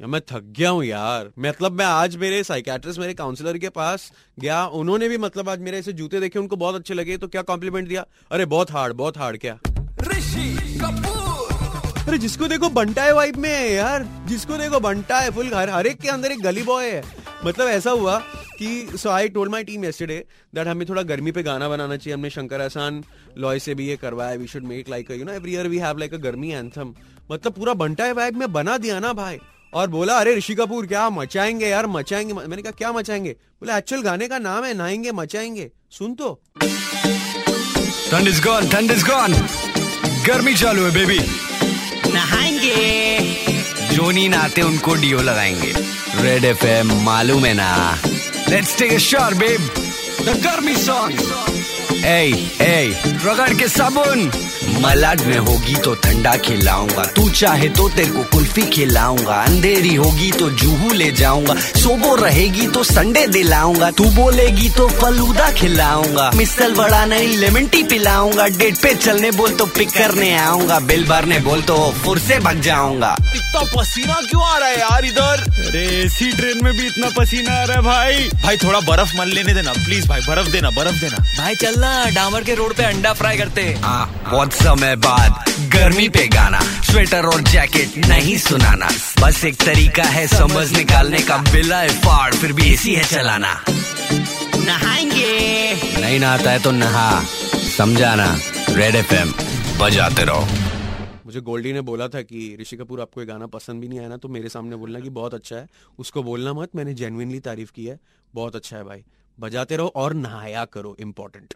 मैं थक गया हूँ यार। मतलब मैं आज मेरे साइकेट्रिस्ट मेरे काउंसलर के पास गया। उन्होंने भी मतलब आज मेरे ऐसे जूते देखे उनको बहुत अच्छे लगे तो क्या कॉम्प्लीमेंट दिया? अरे बहुत हार्ड बहुत हार्ड क्या? ऋषि कपूर। अरे जिसको देखो बंटा है वाइब में है यार। जिसको देखो बंटा है फुल हर हर एक के अंदर एक गली बॉय है। मतलब ऐसा हुआ कि so I told my team yesterday that हमें थोड़ा गर्मी पे गाना बनाना चाहिए। हमने शंकर एहसान लॉय से भी ये करवाया we should make like you know every year we have like a garmi anthem मतलब पूरा बंटा है वाइब में बना दिया ना भाई। और बोला अरे ऋषि कपूर क्या मचाएँगे यार मचाएँगे मैंने कहा क्या मचाएँगे? बोले एक्चुअल गाने का नाम है नहाएँगे मचाएँगे सुन तो। Thand is gone thand is gone गर्मी चालू है बेबी नहाएँगे। जो नहीं नहाते उनको डीओ लगाएँगे। रेड एफ़ एम मालूम है ना? Let's take a shot babe the garmi song ए ए रगड़ के साबुन। मलाड में होगी तो ठंडा खिलाऊँगा। तू चाहे तो तेरे को कुल्फी खिलाऊँगा। अंधेरी होगी तो जूहू ले जाऊँगा। सोबो रहेगी तो संडे दिलाऊँगा। तू बोलेगी तो फलूदा खिलाऊँगा। मिसल बड़ा नहीं लेमन टी पिलाऊँगा। डेट पे चलने बोल तो पिक करने आऊँगा। बिल भरने बोल तो फुर से भग जाऊँगा। इतना पसीना क्यों आ रहा है यार इधर? अरे एसी ट्रेन में भी इतना पसीना आ रहा है भाई। भाई थोड़ा बर्फ़ मन लेने देना। प्लीज़ भाई बर्फ़ देना बर्फ़ देना। भाई चलना। डामर के रोड पे अंडा फ्राई करते। हैं आ, बहुत समय बाद गर्मी पे गाना स्वेटर और जैकेट नहीं सुनाना। बस एक तरीका है समझ निकालने का बिला है फाड़ फिर भी एसी है चलाना। नहाएँगे। नहीं नहाता है तो नहा समझाना रेड एफ़ बजाते रहो। मुझे गोल्डी ने बोला था कि ऋषि कपूर आपको ये गाना पसंद भी नहीं आया ना तो मेरे सामने बोलना कि बहुत अच्छा है। उसको बोलना मत मैंने जेनुइनली तारीफ़ की है। बहुत अच्छा है भाई। बजाते रहो और नहाया करो इम्पोर्टेंट